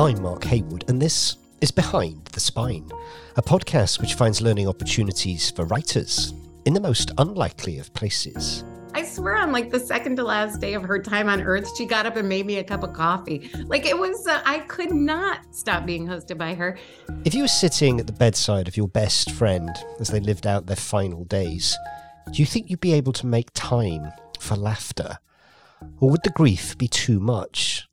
I'm Mark Haywood, and this is Behind the Spine, a podcast which finds learning opportunities for writers in the most unlikely of places. I swear on like the second to last day of her time on earth, she got up and made me a cup of coffee. Like it was, uh, I could not stop being hosted by her. If you were sitting at the bedside of your best friend as they lived out their final days, do you think you'd be able to make time for laughter? Or would the grief be too much?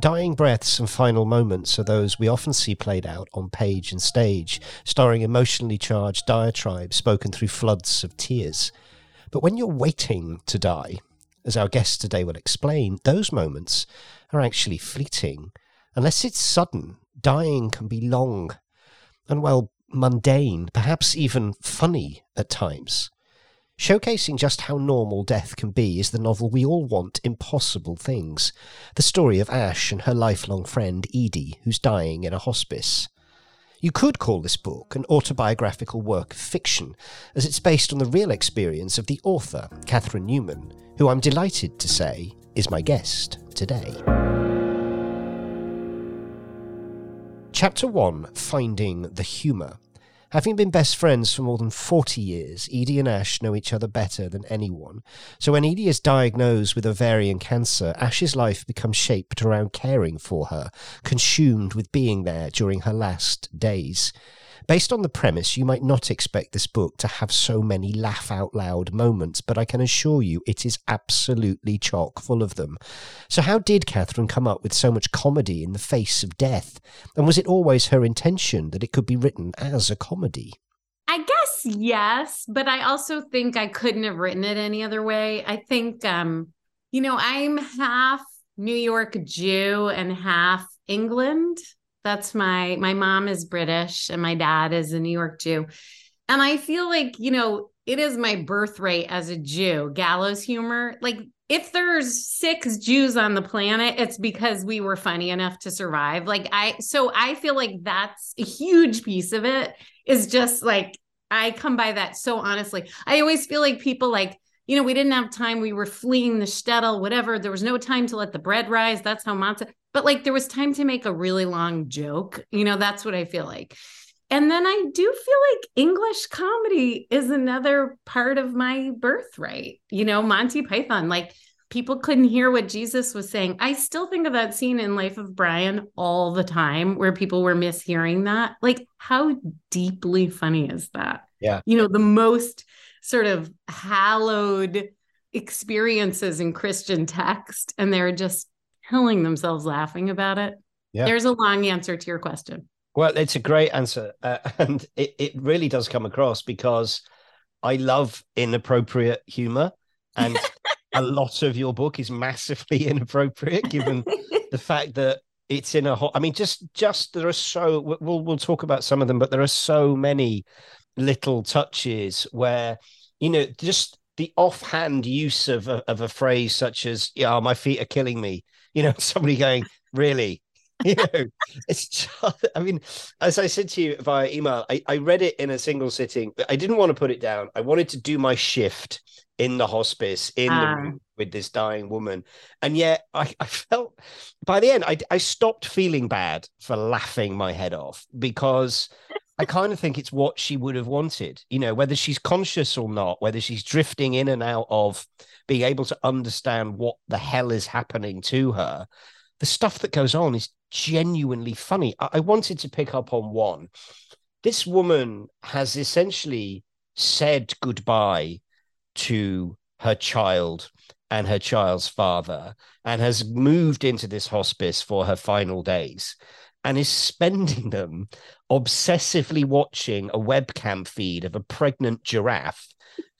Dying breaths and final moments are those we often see played out on page and stage, starring emotionally charged diatribes spoken through floods of tears. But when you're waiting to die, as our guest today will explain, those moments are actually fleeting. Unless it's sudden, dying can be long and, well, mundane, perhaps even funny at times. Showcasing just how normal death can be is the novel We All Want Impossible Things, the story of Ash and her lifelong friend Edie, who's dying in a hospice. You could call this book an autobiographical work of fiction, as it's based on the real experience of the author, Catherine Newman, who I'm delighted to say is my guest today. Chapter 1 Finding the Humour. Having been best friends for more than 40 years, Edie and Ash know each other better than anyone. So when Edie is diagnosed with ovarian cancer, Ash's life becomes shaped around caring for her, consumed with being there during her last days. Based on the premise, you might not expect this book to have so many laugh out loud moments, but I can assure you it is absolutely chock full of them. So, how did Catherine come up with so much comedy in the face of death? And was it always her intention that it could be written as a comedy? I guess yes, but I also think I couldn't have written it any other way. I think, um, you know, I'm half New York Jew and half England. That's my my mom is British and my dad is a New York Jew. And I feel like, you know, it is my birthright as a Jew, gallows humor. Like if there's six Jews on the planet, it's because we were funny enough to survive. Like I so I feel like that's a huge piece of it is just like I come by that so honestly. I always feel like people like you know, we didn't have time. We were fleeing the shtetl, whatever. There was no time to let the bread rise. That's how matzah but like there was time to make a really long joke. You know, that's what I feel like. And then I do feel like English comedy is another part of my birthright. You know, Monty Python, like people couldn't hear what Jesus was saying. I still think of that scene in Life of Brian all the time where people were mishearing that. Like, how deeply funny is that? Yeah. You know, the most sort of hallowed experiences in Christian text, and they're just killing themselves laughing about it. Yeah. There's a long answer to your question. Well, it's a great answer. Uh, and it, it really does come across because I love inappropriate humor. And a lot of your book is massively inappropriate given the fact that it's in a whole, I mean, just, just there are so, we'll, we'll talk about some of them, but there are so many little touches where, you know, just the offhand use of a, of a phrase such as, yeah, my feet are killing me you know, somebody going, really? you know, it's just, I mean, as I said to you via email, I, I read it in a single sitting, but I didn't want to put it down. I wanted to do my shift in the hospice in the room ah. with this dying woman. And yet I, I felt by the end, I, I stopped feeling bad for laughing my head off because I kind of think it's what she would have wanted, you know, whether she's conscious or not, whether she's drifting in and out of being able to understand what the hell is happening to her. The stuff that goes on is genuinely funny. I, I wanted to pick up on one. This woman has essentially said goodbye to her child and her child's father and has moved into this hospice for her final days and is spending them obsessively watching a webcam feed of a pregnant giraffe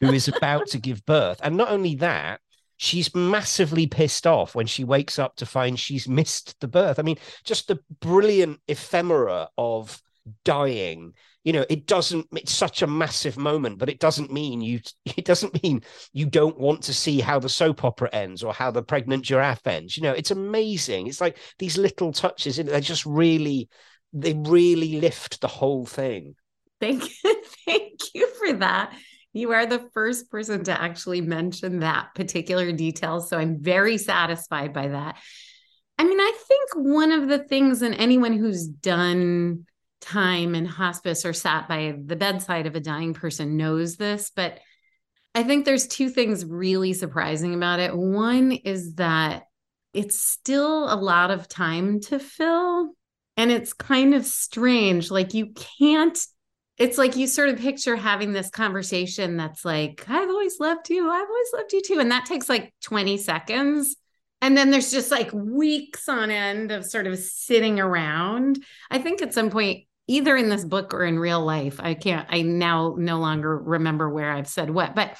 who is about to give birth. And not only that, she's massively pissed off when she wakes up to find she's missed the birth. I mean, just the brilliant ephemera of dying. You know it doesn't it's such a massive moment but it doesn't mean you it doesn't mean you don't want to see how the soap opera ends or how the pregnant giraffe ends. You know it's amazing. It's like these little touches they just really they really lift the whole thing. Thank you thank you for that. You are the first person to actually mention that particular detail. So I'm very satisfied by that. I mean, I think one of the things, and anyone who's done time in hospice or sat by the bedside of a dying person knows this, but I think there's two things really surprising about it. One is that it's still a lot of time to fill, and it's kind of strange. Like, you can't, it's like you sort of picture having this conversation that's like, I've always loved you. I've always loved you too. And that takes like 20 seconds. And then there's just like weeks on end of sort of sitting around. I think at some point, either in this book or in real life. I can't, I now no longer remember where I've said what, but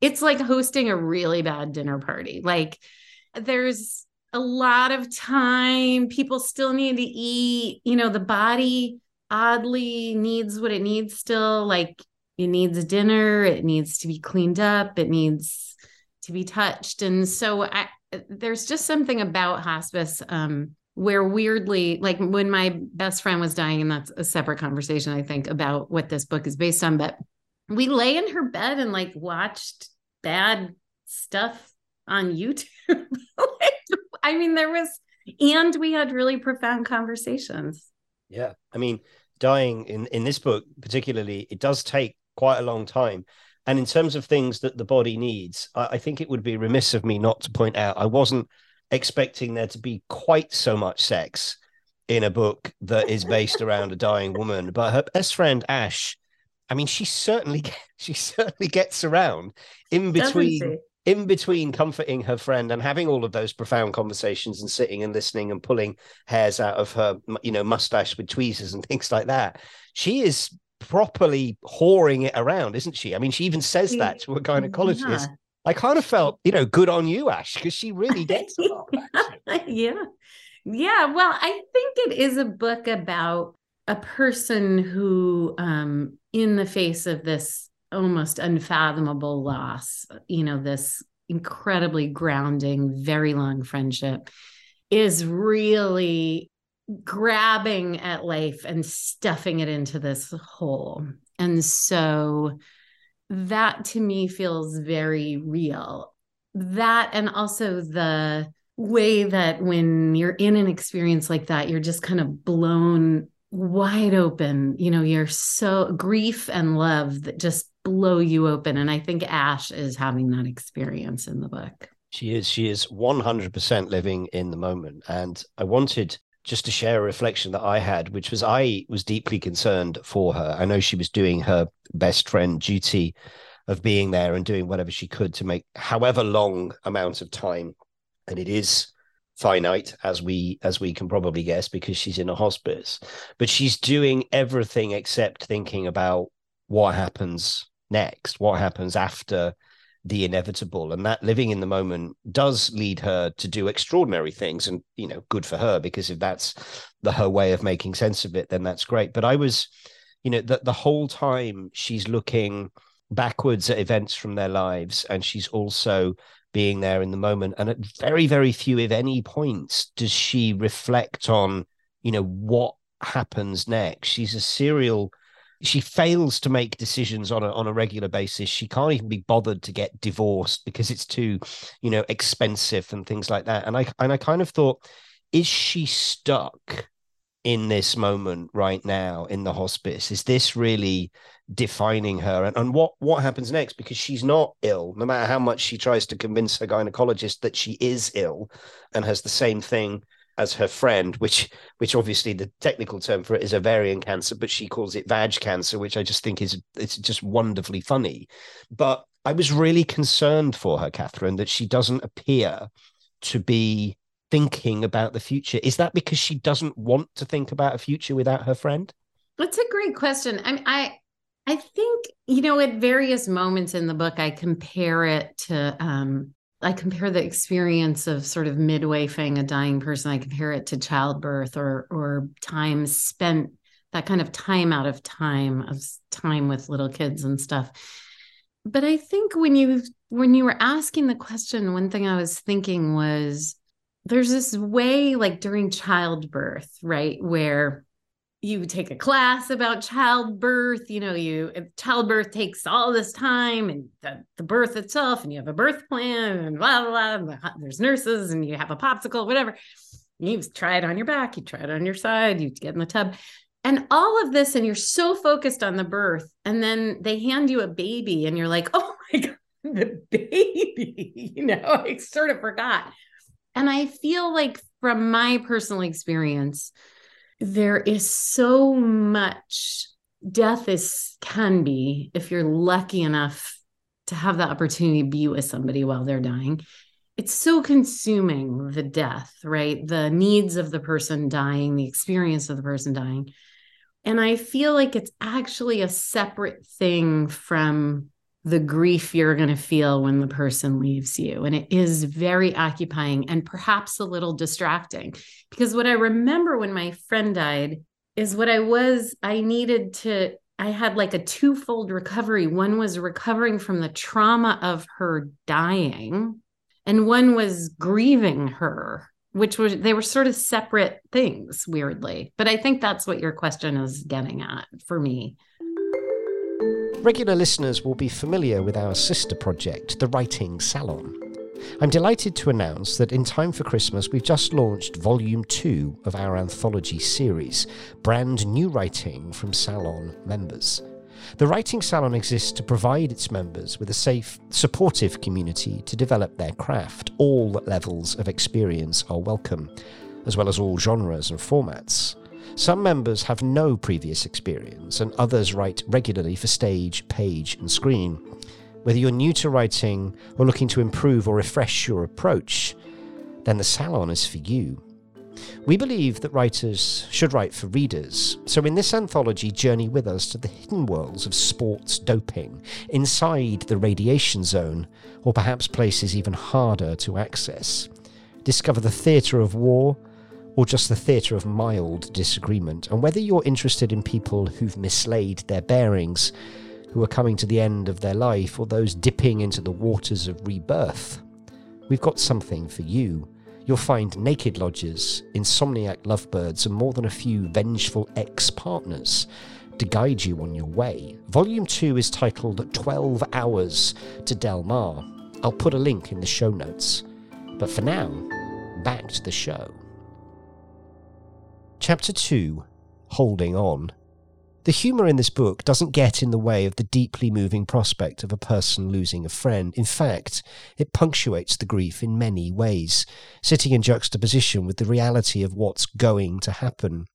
it's like hosting a really bad dinner party. Like there's a lot of time, people still need to eat, you know, the body oddly needs what it needs still. Like it needs dinner, it needs to be cleaned up, it needs to be touched. And so I, there's just something about hospice um, where weirdly like when my best friend was dying and that's a separate conversation i think about what this book is based on but we lay in her bed and like watched bad stuff on youtube. I mean there was and we had really profound conversations. Yeah. I mean dying in in this book particularly it does take quite a long time. And in terms of things that the body needs I, I think it would be remiss of me not to point out i wasn't expecting there to be quite so much sex in a book that is based around a dying woman. But her best friend Ash, I mean, she certainly she certainly gets around in between in between comforting her friend and having all of those profound conversations and sitting and listening and pulling hairs out of her you know mustache with tweezers and things like that. She is properly whoring it around, isn't she? I mean, she even says that to a gynecologist. Yeah. I kind of felt, you know, good on you, Ash, because she really gets it. yeah. Yeah. Well, I think it is a book about a person who, um, in the face of this almost unfathomable loss, you know, this incredibly grounding, very long friendship, is really grabbing at life and stuffing it into this hole. And so, that to me feels very real. That and also the way that when you're in an experience like that, you're just kind of blown wide open. You know, you're so grief and love that just blow you open. And I think Ash is having that experience in the book. She is. She is 100% living in the moment. And I wanted just to share a reflection that I had, which was I was deeply concerned for her. I know she was doing her best friend duty of being there and doing whatever she could to make however long amount of time, and it is finite as we as we can probably guess because she's in a hospice but she's doing everything except thinking about what happens next what happens after the inevitable. And that living in the moment does lead her to do extraordinary things and you know good for her because if that's the her way of making sense of it then that's great. But i was you know that the whole time she's looking backwards at events from their lives and she's also being there in the moment. And at very very few if any points does she reflect on you know what happens next. She's a serial she fails to make decisions on a on a regular basis. She can't even be bothered to get divorced because it's too, you know, expensive and things like that. And I and I kind of thought, is she stuck in this moment right now in the hospice? Is this really defining her? And, and what what happens next? Because she's not ill, no matter how much she tries to convince her gynecologist that she is ill and has the same thing as her friend, which which obviously the technical term for it is ovarian cancer, but she calls it vag cancer, which I just think is it's just wonderfully funny. But I was really concerned for her, Catherine, that she doesn't appear to be thinking about the future. Is that because she doesn't want to think about a future without her friend? That's a great question. I mean, I I think you know at various moments in the book I compare it to um I compare the experience of sort of midwifing a dying person, I compare it to childbirth or or time spent that kind of time out of time of time with little kids and stuff. But I think when you when you were asking the question, one thing I was thinking was there's this way like during childbirth, right, where you take a class about childbirth you know you childbirth takes all this time and the, the birth itself and you have a birth plan and blah blah blah there's nurses and you have a popsicle whatever you try it on your back, you try it on your side, you get in the tub. And all of this, and you're so focused on the birth. And then they hand you a baby, and you're like, oh my God, the baby. You know, I sort of forgot. And I feel like from my personal experience, there is so much death is can be if you're lucky enough to have the opportunity to be with somebody while they're dying. It's so consuming the death right? The needs of the person dying the experience of the person dying. And i feel like it's actually a separate thing from the grief you're going to feel when the person leaves you. And it is very occupying and perhaps a little distracting. Because what I remember when my friend died is what I was, I needed to, I had like a twofold recovery. One was recovering from the trauma of her dying, and one was grieving her. Which was, they were sort of separate things, weirdly. But I think that's what your question is getting at for me. Regular listeners will be familiar with our sister project, The Writing Salon. I'm delighted to announce that in time for Christmas, we've just launched Volume 2 of our anthology series, Brand New Writing from Salon members. The Writing Salon exists to provide its members with a safe, supportive community to develop their craft. All levels of experience are welcome, as well as all genres and formats. Some members have no previous experience, and others write regularly for stage, page, and screen. Whether you're new to writing or looking to improve or refresh your approach, then the salon is for you. We believe that writers should write for readers, so in this anthology, journey with us to the hidden worlds of sports doping, inside the radiation zone, or perhaps places even harder to access. Discover the theatre of war or just the theatre of mild disagreement, and whether you're interested in people who've mislaid their bearings, who are coming to the end of their life, or those dipping into the waters of rebirth, we've got something for you. You'll find naked lodgers, insomniac lovebirds, and more than a few vengeful ex partners to guide you on your way. Volume 2 is titled 12 Hours to Del Mar. I'll put a link in the show notes. But for now, back to the show. Chapter 2 Holding On. The humour in this book doesn't get in the way of the deeply moving prospect of a person losing a friend. In fact, it punctuates the grief in many ways, sitting in juxtaposition with the reality of what's going to happen.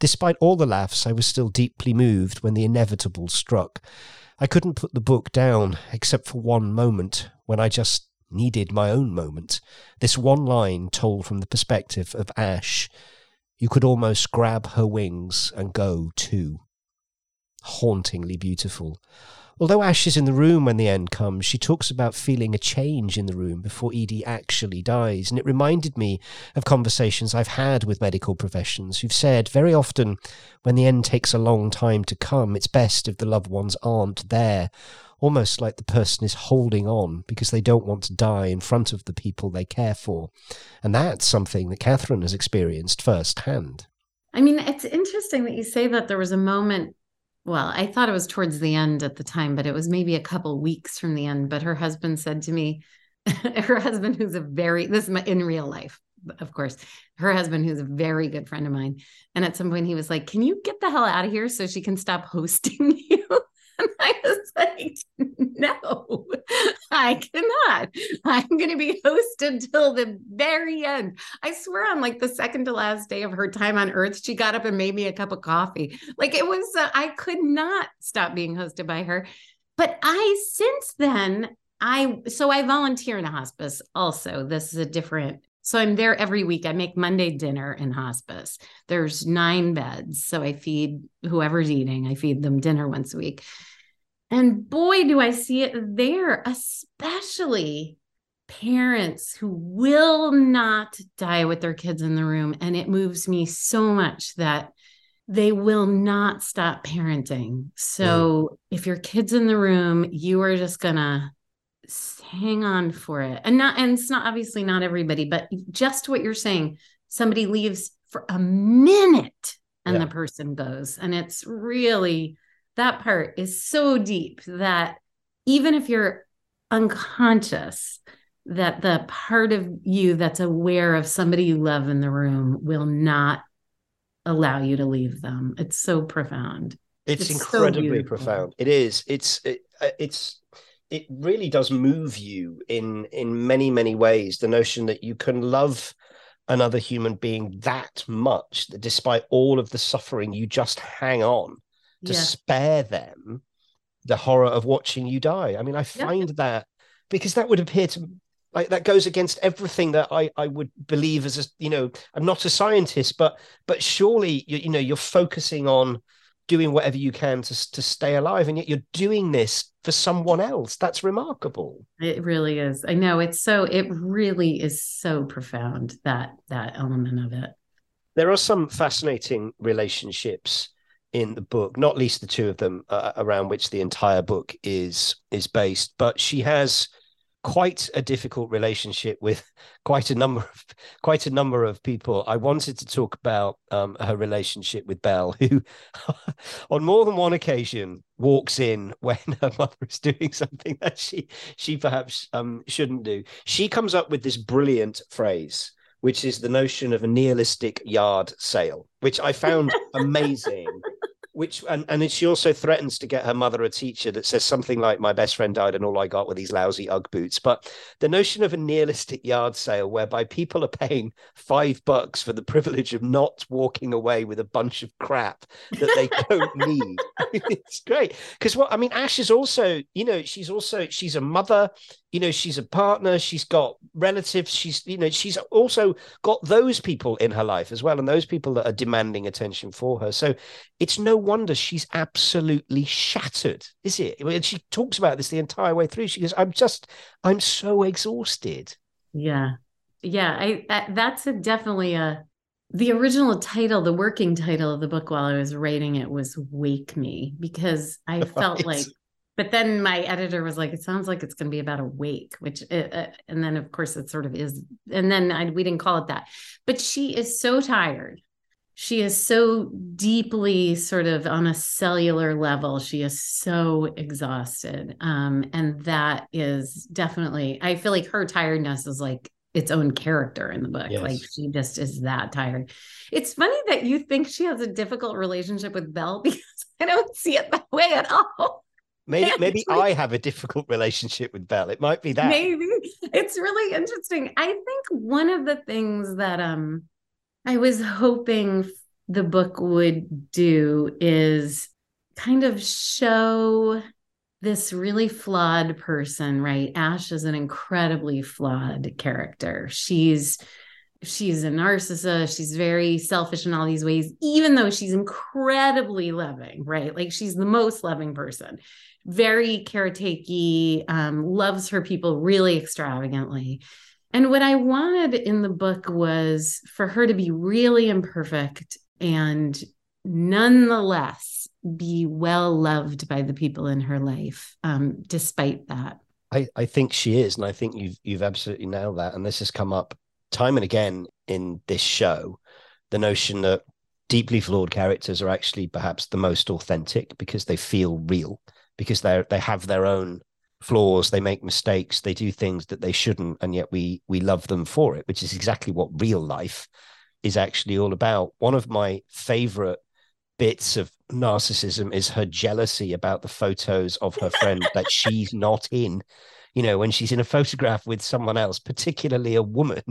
Despite all the laughs, I was still deeply moved when the inevitable struck. I couldn't put the book down, except for one moment, when I just needed my own moment. This one line told from the perspective of Ash you could almost grab her wings and go too. Hauntingly beautiful. Although Ash is in the room when the end comes, she talks about feeling a change in the room before Edie actually dies. And it reminded me of conversations I've had with medical professions who've said very often when the end takes a long time to come, it's best if the loved ones aren't there almost like the person is holding on because they don't want to die in front of the people they care for. And that's something that Catherine has experienced firsthand. I mean, it's interesting that you say that there was a moment. Well, I thought it was towards the end at the time, but it was maybe a couple weeks from the end. But her husband said to me, her husband, who's a very, this is in real life, of course, her husband, who's a very good friend of mine. And at some point, he was like, Can you get the hell out of here so she can stop hosting you? And I was like, no, I cannot. I'm going to be hosted till the very end. I swear on like the second to last day of her time on earth, she got up and made me a cup of coffee. Like it was, uh, I could not stop being hosted by her. But I, since then, I, so I volunteer in a hospice also. This is a different so I'm there every week. I make Monday dinner in hospice. There's nine beds. So I feed whoever's eating, I feed them dinner once a week. And boy, do I see it there, especially parents who will not die with their kids in the room. And it moves me so much that they will not stop parenting. So mm. if your kid's in the room, you are just going to hang on for it and not and it's not obviously not everybody but just what you're saying somebody leaves for a minute and yeah. the person goes and it's really that part is so deep that even if you're unconscious that the part of you that's aware of somebody you love in the room will not allow you to leave them. It's so profound. It's, it's incredibly so profound. It is. It's it, uh, it's it really does move you in in many many ways. The notion that you can love another human being that much that despite all of the suffering, you just hang on to yeah. spare them the horror of watching you die. I mean, I find yeah. that because that would appear to like that goes against everything that I I would believe as a you know I'm not a scientist, but but surely you, you know you're focusing on doing whatever you can to to stay alive, and yet you're doing this for someone else. That's remarkable. It really is. I know it's so. It really is so profound that that element of it. There are some fascinating relationships in the book, not least the two of them uh, around which the entire book is is based. But she has quite a difficult relationship with quite a number of quite a number of people. I wanted to talk about um, her relationship with Belle, who, on more than one occasion, walks in when her mother is doing something that she she perhaps um, shouldn't do. She comes up with this brilliant phrase, which is the notion of a nihilistic yard sale, which I found amazing which and and she also threatens to get her mother a teacher that says something like my best friend died and all i got were these lousy ugg boots. But the notion of a nihilistic yard sale whereby people are paying five bucks for the privilege of not walking away with a bunch of crap that they don't need it's great. Because what i mean ash is also you know she's also she's a mother you know she's a partner she's got relatives she's you know she's also got those people in her life as well and those people that are demanding attention for her. So it's no wonder she's absolutely shattered is it? Mean, she talks about this the entire way through. She goes i'm just i'm so exhausted. Yeah. Yeah i that's a definitely a the original title the working title of the book while i was writing it was wake me because i felt right. like but then my editor was like, "It sounds like it's going to be about a wake," which, uh, uh, and then of course it sort of is. And then I, we didn't call it that. But she is so tired. She is so deeply, sort of on a cellular level, she is so exhausted. Um, and that is definitely, I feel like her tiredness is like its own character in the book. Yes. Like she just is that tired. It's funny that you think she has a difficult relationship with Belle because I don't see it that way at all. Maybe maybe I have a difficult relationship with Belle. It might be that. Maybe it's really interesting. I think one of the things that um I was hoping the book would do is kind of show this really flawed person, right? Ash is an incredibly flawed character. She's she's a narcissist she's very selfish in all these ways even though she's incredibly loving right like she's the most loving person very caretakey, um, loves her people really extravagantly. And what I wanted in the book was for her to be really imperfect and nonetheless be well loved by the people in her life, um, despite that. I, I think she is, and I think you've you've absolutely nailed that. And this has come up time and again in this show, the notion that deeply flawed characters are actually perhaps the most authentic because they feel real because they they have their own flaws they make mistakes they do things that they shouldn't and yet we we love them for it which is exactly what real life is actually all about. One of my favorite bits of narcissism is her jealousy about the photos of her friend that she's not in. You know when she's in a photograph with someone else particularly a woman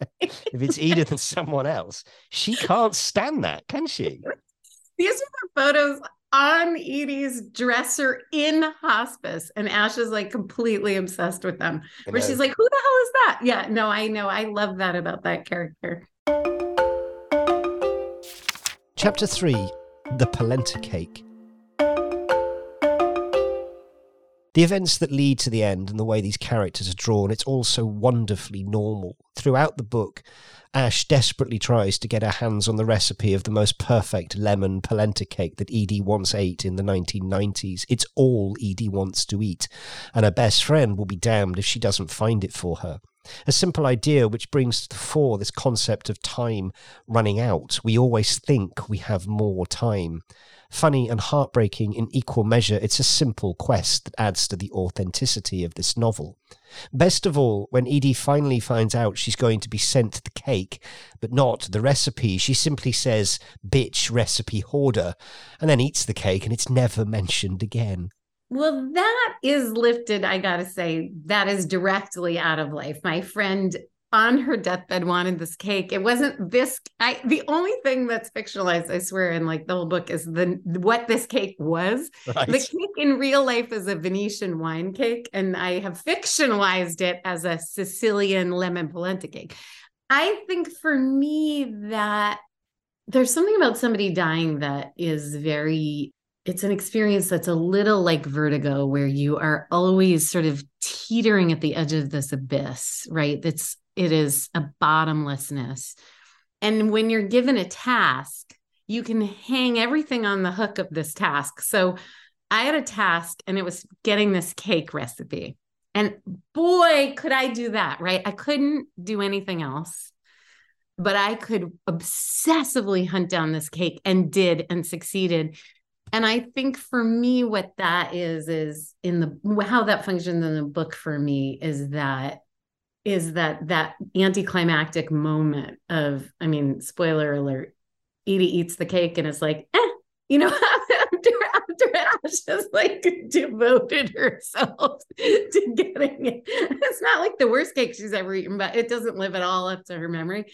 if it's edith and someone else she can't stand that can she these are the photos on Edie's dresser in hospice. And Ash is like completely obsessed with them. Where she's like, who the hell is that? Yeah, no, I know. I love that about that character. Chapter three The Polenta Cake. The events that lead to the end and the way these characters are drawn, it's all so wonderfully normal. Throughout the book, Ash desperately tries to get her hands on the recipe of the most perfect lemon polenta cake that Edie once ate in the 1990s. It's all Edie wants to eat, and her best friend will be damned if she doesn't find it for her. A simple idea which brings to the fore this concept of time running out. We always think we have more time. Funny and heartbreaking in equal measure, it's a simple quest that adds to the authenticity of this novel. Best of all, when Edie finally finds out she's going to be sent the cake, but not the recipe, she simply says, bitch recipe hoarder, and then eats the cake and it's never mentioned again. Well, that is lifted, I gotta say, that is directly out of life. My friend on her deathbed wanted this cake. It wasn't this. I the only thing that's fictionalized, I swear, in like the whole book is the what this cake was. Right. The cake in real life is a Venetian wine cake, and I have fictionalized it as a Sicilian lemon polenta cake. I think for me that there's something about somebody dying that is very it's an experience that's a little like vertigo where you are always sort of teetering at the edge of this abyss right it's it is a bottomlessness. And when you're given a task you can hang everything on the hook of this task. So i had a task and it was getting this cake recipe. And boy could i do that right? I couldn't do anything else but i could obsessively hunt down this cake and did and succeeded. And i think for me what that is is in the how that functions in the book for me is that is that that anticlimactic moment of i mean spoiler alert edie eats the cake and it's like eh, you know after after ash has like devoted herself to getting it it's not like the worst cake she's ever eaten but it doesn't live at all up to her memory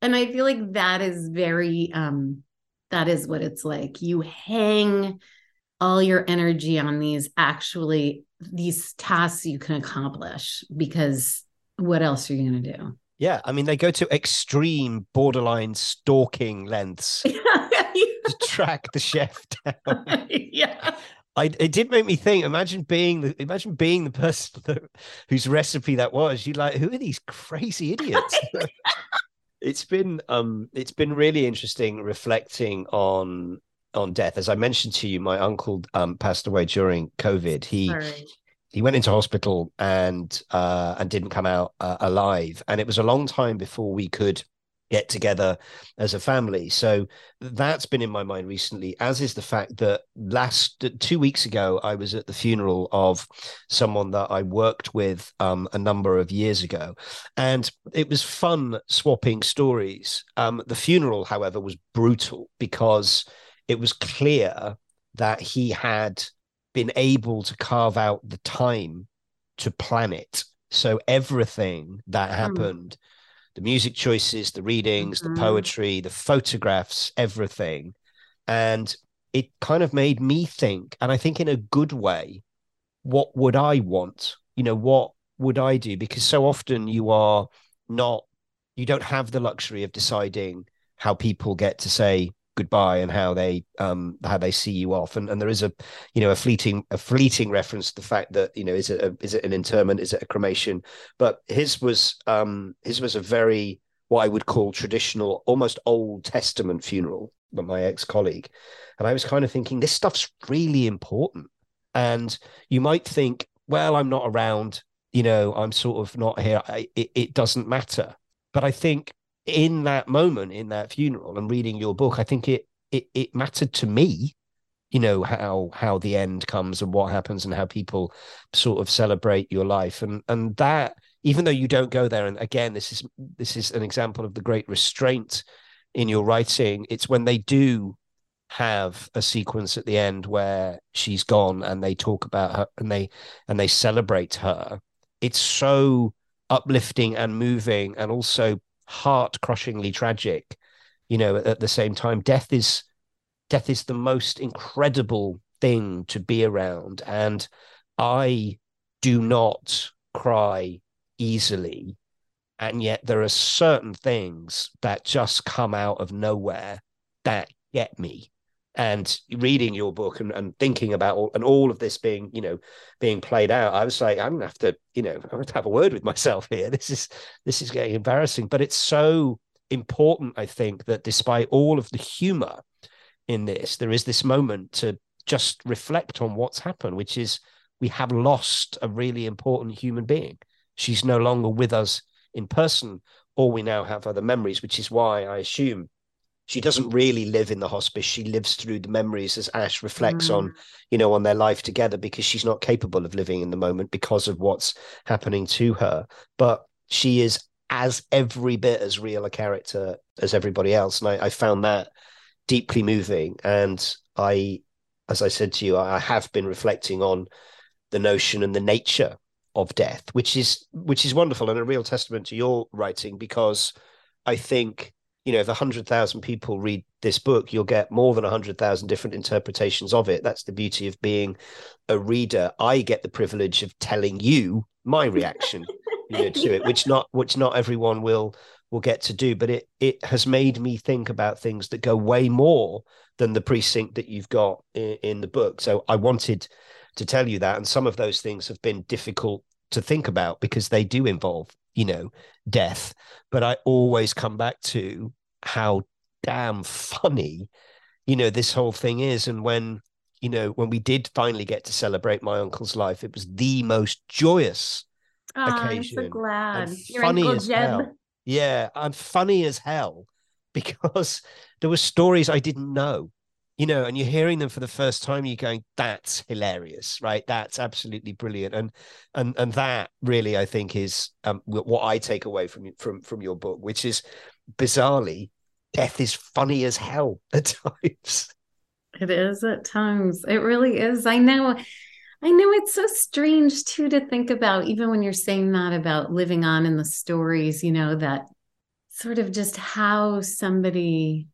and i feel like that is very um that is what it's like. You hang all your energy on these actually these tasks you can accomplish because what else are you going to do? Yeah, I mean they go to extreme borderline stalking lengths to track the chef down. yeah. I, it did make me think. Imagine being the imagine being the person that, whose recipe that was. You like, who are these crazy idiots? it's been um it's been really interesting reflecting on on death as i mentioned to you my uncle um passed away during covid he Sorry. He went into hospital and uh and didn't come out uh, alive and it was a long time before we could get together as a family. So that's been in my mind recently, as is the fact that last two weeks ago, I was at the funeral of someone that I worked with um, a number of years ago. And it was fun swapping stories. Um, the funeral, however, was brutal because it was clear that he had been able to carve out the time to plan it. So everything that hmm. happened the music choices, the readings, mm-hmm. the poetry, the photographs, everything. And it kind of made me think, and I think in a good way, what would I want? You know, what would I do? Because so often you are not, you don't have the luxury of deciding how people get to say goodbye and how they um how they see you off. And and there is a you know a fleeting a fleeting reference to the fact that you know is it a, is it an interment? Is it a cremation? But his was um his was a very what I would call traditional almost Old Testament funeral but my ex-colleague. And I was kind of thinking this stuff's really important. And you might think well I'm not around you know I'm sort of not here. I, it, it doesn't matter. But I think in that moment in that funeral and reading your book i think it it, it mattered to me you know how how the end comes and what happens and how people sort of celebrate your life. And and that even though you don't go there and again this is this is an example of the great restraint in your writing it's when they do have a sequence at the end where she's gone and they talk about her and they and they celebrate her it's so uplifting and moving and also heart crushingly tragic you know at the same time. Death is death is the most incredible thing to be around and i do not cry easily and yet there are certain things that just come out of nowhere that get me and reading your book and, and thinking about all, and all of this being you know being played out i was like i'm gonna have to you know i'm gonna have, a word with myself here. This is this is getting embarrassing. But it's so important i think that despite all of the humor in this there is this moment to just reflect on what's happened which is we have lost a really important human being. She's no longer with us in person. Or we now have other memories which is why i assume she doesn't really live in the hospice. She lives through the memories as ash reflects Mm. on you know on their life together because she's not capable of living in the moment because of what's happening to her. But she is as every bit as real a character as everybody else. And i, I found that deeply moving. And i as i said to you i have been reflecting on the notion and the nature of death which is which is wonderful and a real testament to your writing because i think you know if 100,000 people read this book you'll get more than 100,000 different interpretations of it. That's the beauty of being a reader. I get the privilege of telling you my reaction you know to it which not which not everyone will will get to do. But it it has made me think about things that go way more than the precinct that you've got in, in the book. So i wanted to tell you that. And some of those things have been difficult to think about because they do involve you know death but i always come back to how damn funny you know this whole thing is and when you know when we did finally get to celebrate my uncle's life it was the most joyous Oh, I'm so glad. and Your funny Uncle as Jeb. hell. Yeah, and funny as hell because there were stories I didn't know, you know, and you're hearing them for the first time. You're going, "That's hilarious, right? That's absolutely brilliant." And and and that really, I think, is um, what I take away from from from your book, which is bizarrely, death is funny as hell at times. It is at times. It really is. I know. I know it's so strange too to think about, even when you're saying that about living on in the stories, you know, that sort of just how somebody,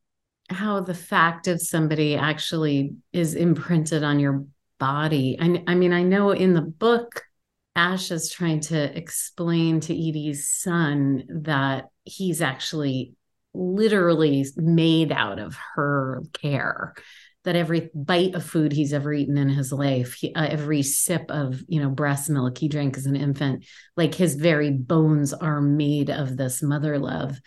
how the fact of somebody actually is imprinted on your body. I, I mean, I know in the book, Ash is trying to explain to Edie's son that he's actually literally made out of her care that every bite of food he's ever eaten in his life, he, uh, every sip of you know breast milk he drank as an infant, like his very bones are made of this mother love.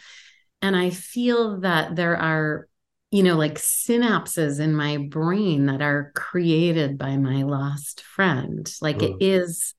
And I feel that there are, you know, like synapses in my brain that are created by my lost friend. Like Mm. it is.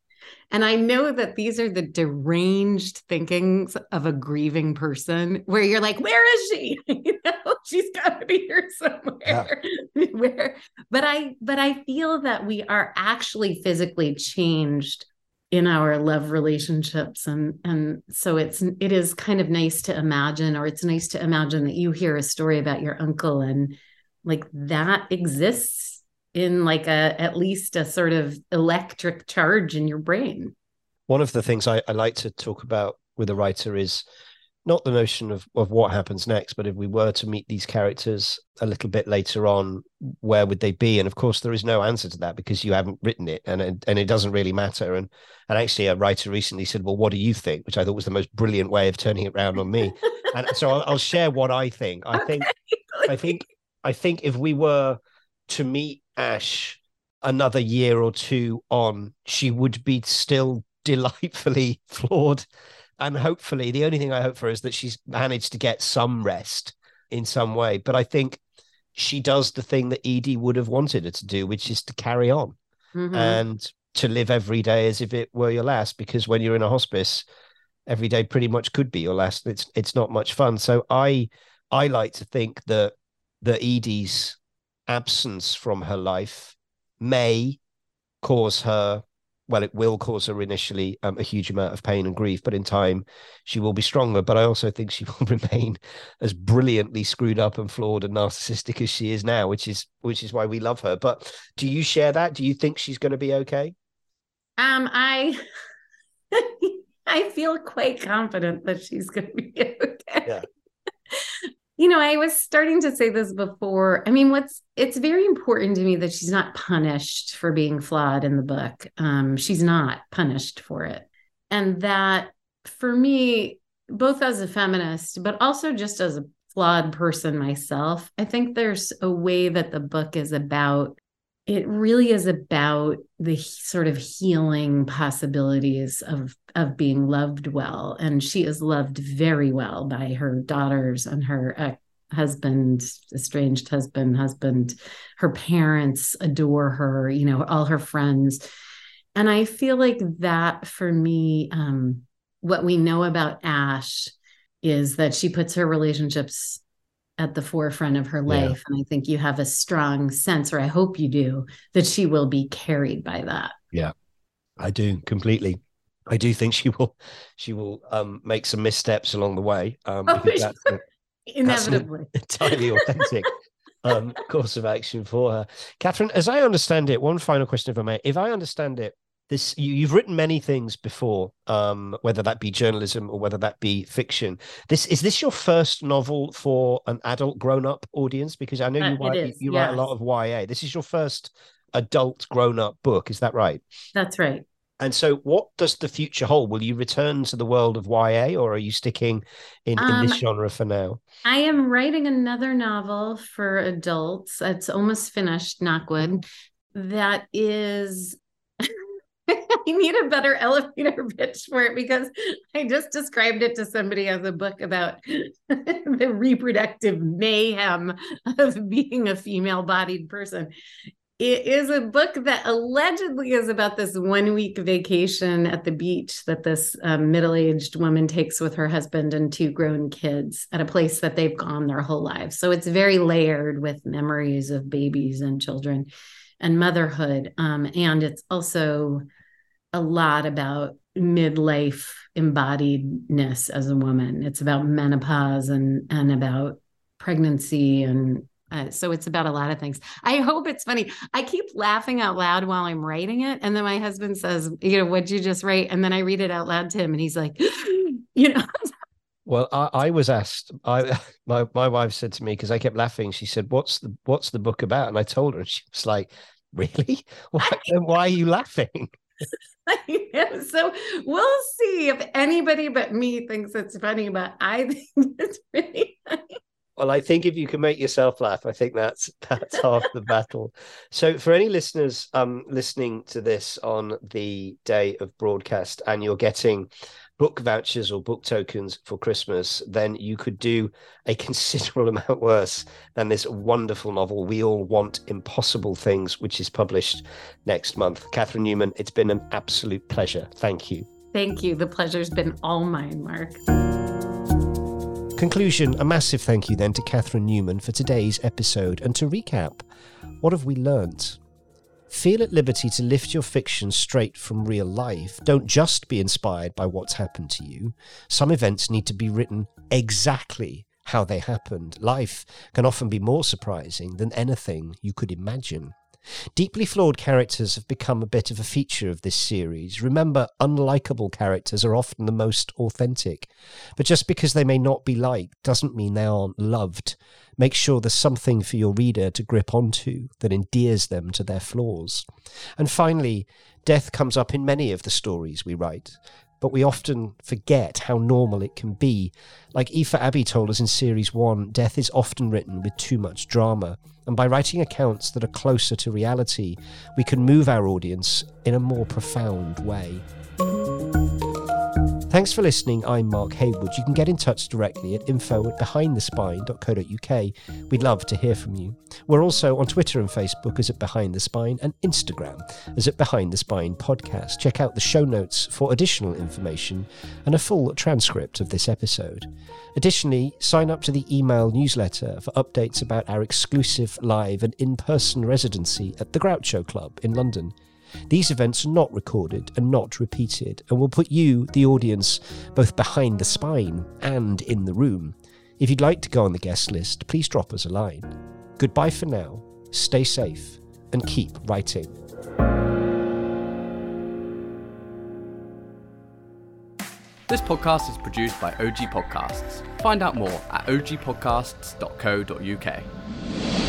And I know that these are the deranged thinkings of a grieving person where you're like, where is she? you know, she's got to be here somewhere. where but I but I feel that we are actually physically changed in our love relationships. And and so it's it is kind of nice to imagine or it's nice to imagine that you hear a story about your uncle and like that exists in like a at least a sort of electric charge in your brain. One of the things I, I like to talk about with a writer is not the notion of, of what happens next, but if we were to meet these characters a little bit later on, where would they be? And of course, there is no answer to that because you haven't written it, and it, and it doesn't really matter. And and actually, a writer recently said, "Well, what do you think?" Which I thought was the most brilliant way of turning it around on me. and so I'll, I'll share what I think. I think I think I think if we were to meet Ash another year or two on, she would be still delightfully flawed. And hopefully, the only thing I hope for is that she's managed to get some rest in some way. But I think she does the thing that Edie would have wanted her to do, which is to carry on Mhm. and to live every day as if it were your last. Because when you're in a hospice, every day pretty much could be your last. It's it's not much fun. So I I like to think that that Edie's absence from her life may cause her well it will cause her initially um, a huge amount of pain and grief but in time she will be stronger but i also think she will remain as brilliantly screwed up and flawed and narcissistic as she is now which is which is why we love her but do you share that do you think she's going to be okay Um, I I feel quite confident that she's going to be okay. Yeah. You know, I was starting to say this before. I mean, what's it's very important to me that she's not punished for being flawed in the book. Um, she's not punished for it. And that for me, both as a feminist, but also just as a flawed person myself, I think there's a way that the book is about it really is about the sort of healing possibilities of of being loved well. And she is loved very well by her daughters and her uh, husband estranged husband husband. Her parents adore her you know all her friends. And i feel like that for me um what we know about ash is that she puts her relationships at the forefront of her life. Yeah. And I think you have a strong sense, or I hope you do, that she will be carried by that. Yeah, I do completely. I do think she will she will um, make some missteps along the way. Um, oh, that's, inevitably that's entirely authentic um, course of action for her. Catherine, as I understand it, one final question, if I may. If I understand it, this you, have written many things before, um, whether that be journalism or whether that be fiction. This is this your first novel for an adult grown-up audience? Because I know you, uh, write, you, you yes. write a lot of YA. This is your first adult grown-up book, is that right? That's right. And so, what does the future hold? Will you return to the world of YA, or are you sticking in, in um, this genre for now? I am writing another novel for adults. It's almost finished, Knockwood. That is I need a better elevator pitch for it because I just described it to somebody as a book about the reproductive mayhem of being a female bodied person. It is a book that allegedly is about this one week vacation at the beach that this um, middle aged woman takes with her husband and two grown kids at a place that they've gone their whole lives. So it's very layered with memories of babies and children and motherhood. Um, and it's also a lot about midlife embodiedness as a woman. It's about menopause and and about pregnancy and uh, so it's about a lot of things. I hope it's funny. I keep laughing out loud while I'm writing it, and then my husband says, "You know, what'd you just write?" And then I read it out loud to him, and he's like, "You know." Well, I, I was asked. I my my wife said to me because I kept laughing. She said, "What's the What's the book about?" And I told her, and she was like, "Really? Why, why are you laughing?" so we'll see if anybody but me thinks it's funny, but I think it's really funny. Well, I think if you can make yourself laugh, I think that's that's half the battle. So, for any listeners um, listening to this on the day of broadcast, and you're getting book vouchers or book tokens for Christmas, then you could do a considerable amount worse than this wonderful novel, We All Want Impossible Things, which is published next month. Catherine Newman, it's been an absolute pleasure. Thank you. Thank you. The pleasure's been all mine, Mark. Conclusion A massive thank you then to Catherine Newman for today's episode. And to recap, what have we learnt? Feel at liberty to lift your fiction straight from real life. Don't just be inspired by what's happened to you. Some events need to be written exactly how they happened. Life can often be more surprising than anything you could imagine. Deeply flawed characters have become a bit of a feature of this series. Remember, unlikable characters are often the most authentic. But just because they may not be liked doesn't mean they aren't loved. Make sure there's something for your reader to grip onto that endears them to their flaws. And finally, death comes up in many of the stories we write but we often forget how normal it can be. Like Aoife Abbey told us in series one, death is often written with too much drama. And by writing accounts that are closer to reality, we can move our audience in a more profound way. Thanks for listening. I'm Mark Haywood. You can get in touch directly at info at behindthespine.co.uk. We'd love to hear from you. We're also on Twitter and Facebook as at Behind the Spine and Instagram as at Behind the Spine Podcast. Check out the show notes for additional information and a full transcript of this episode. Additionally, sign up to the email newsletter for updates about our exclusive live and in person residency at the Groucho Club in London. These events are not recorded and not repeated, and will put you, the audience, both behind the spine and in the room. If you'd like to go on the guest list, please drop us a line. Goodbye for now, stay safe, and keep writing. This podcast is produced by OG Podcasts. Find out more at ogpodcasts.co.uk.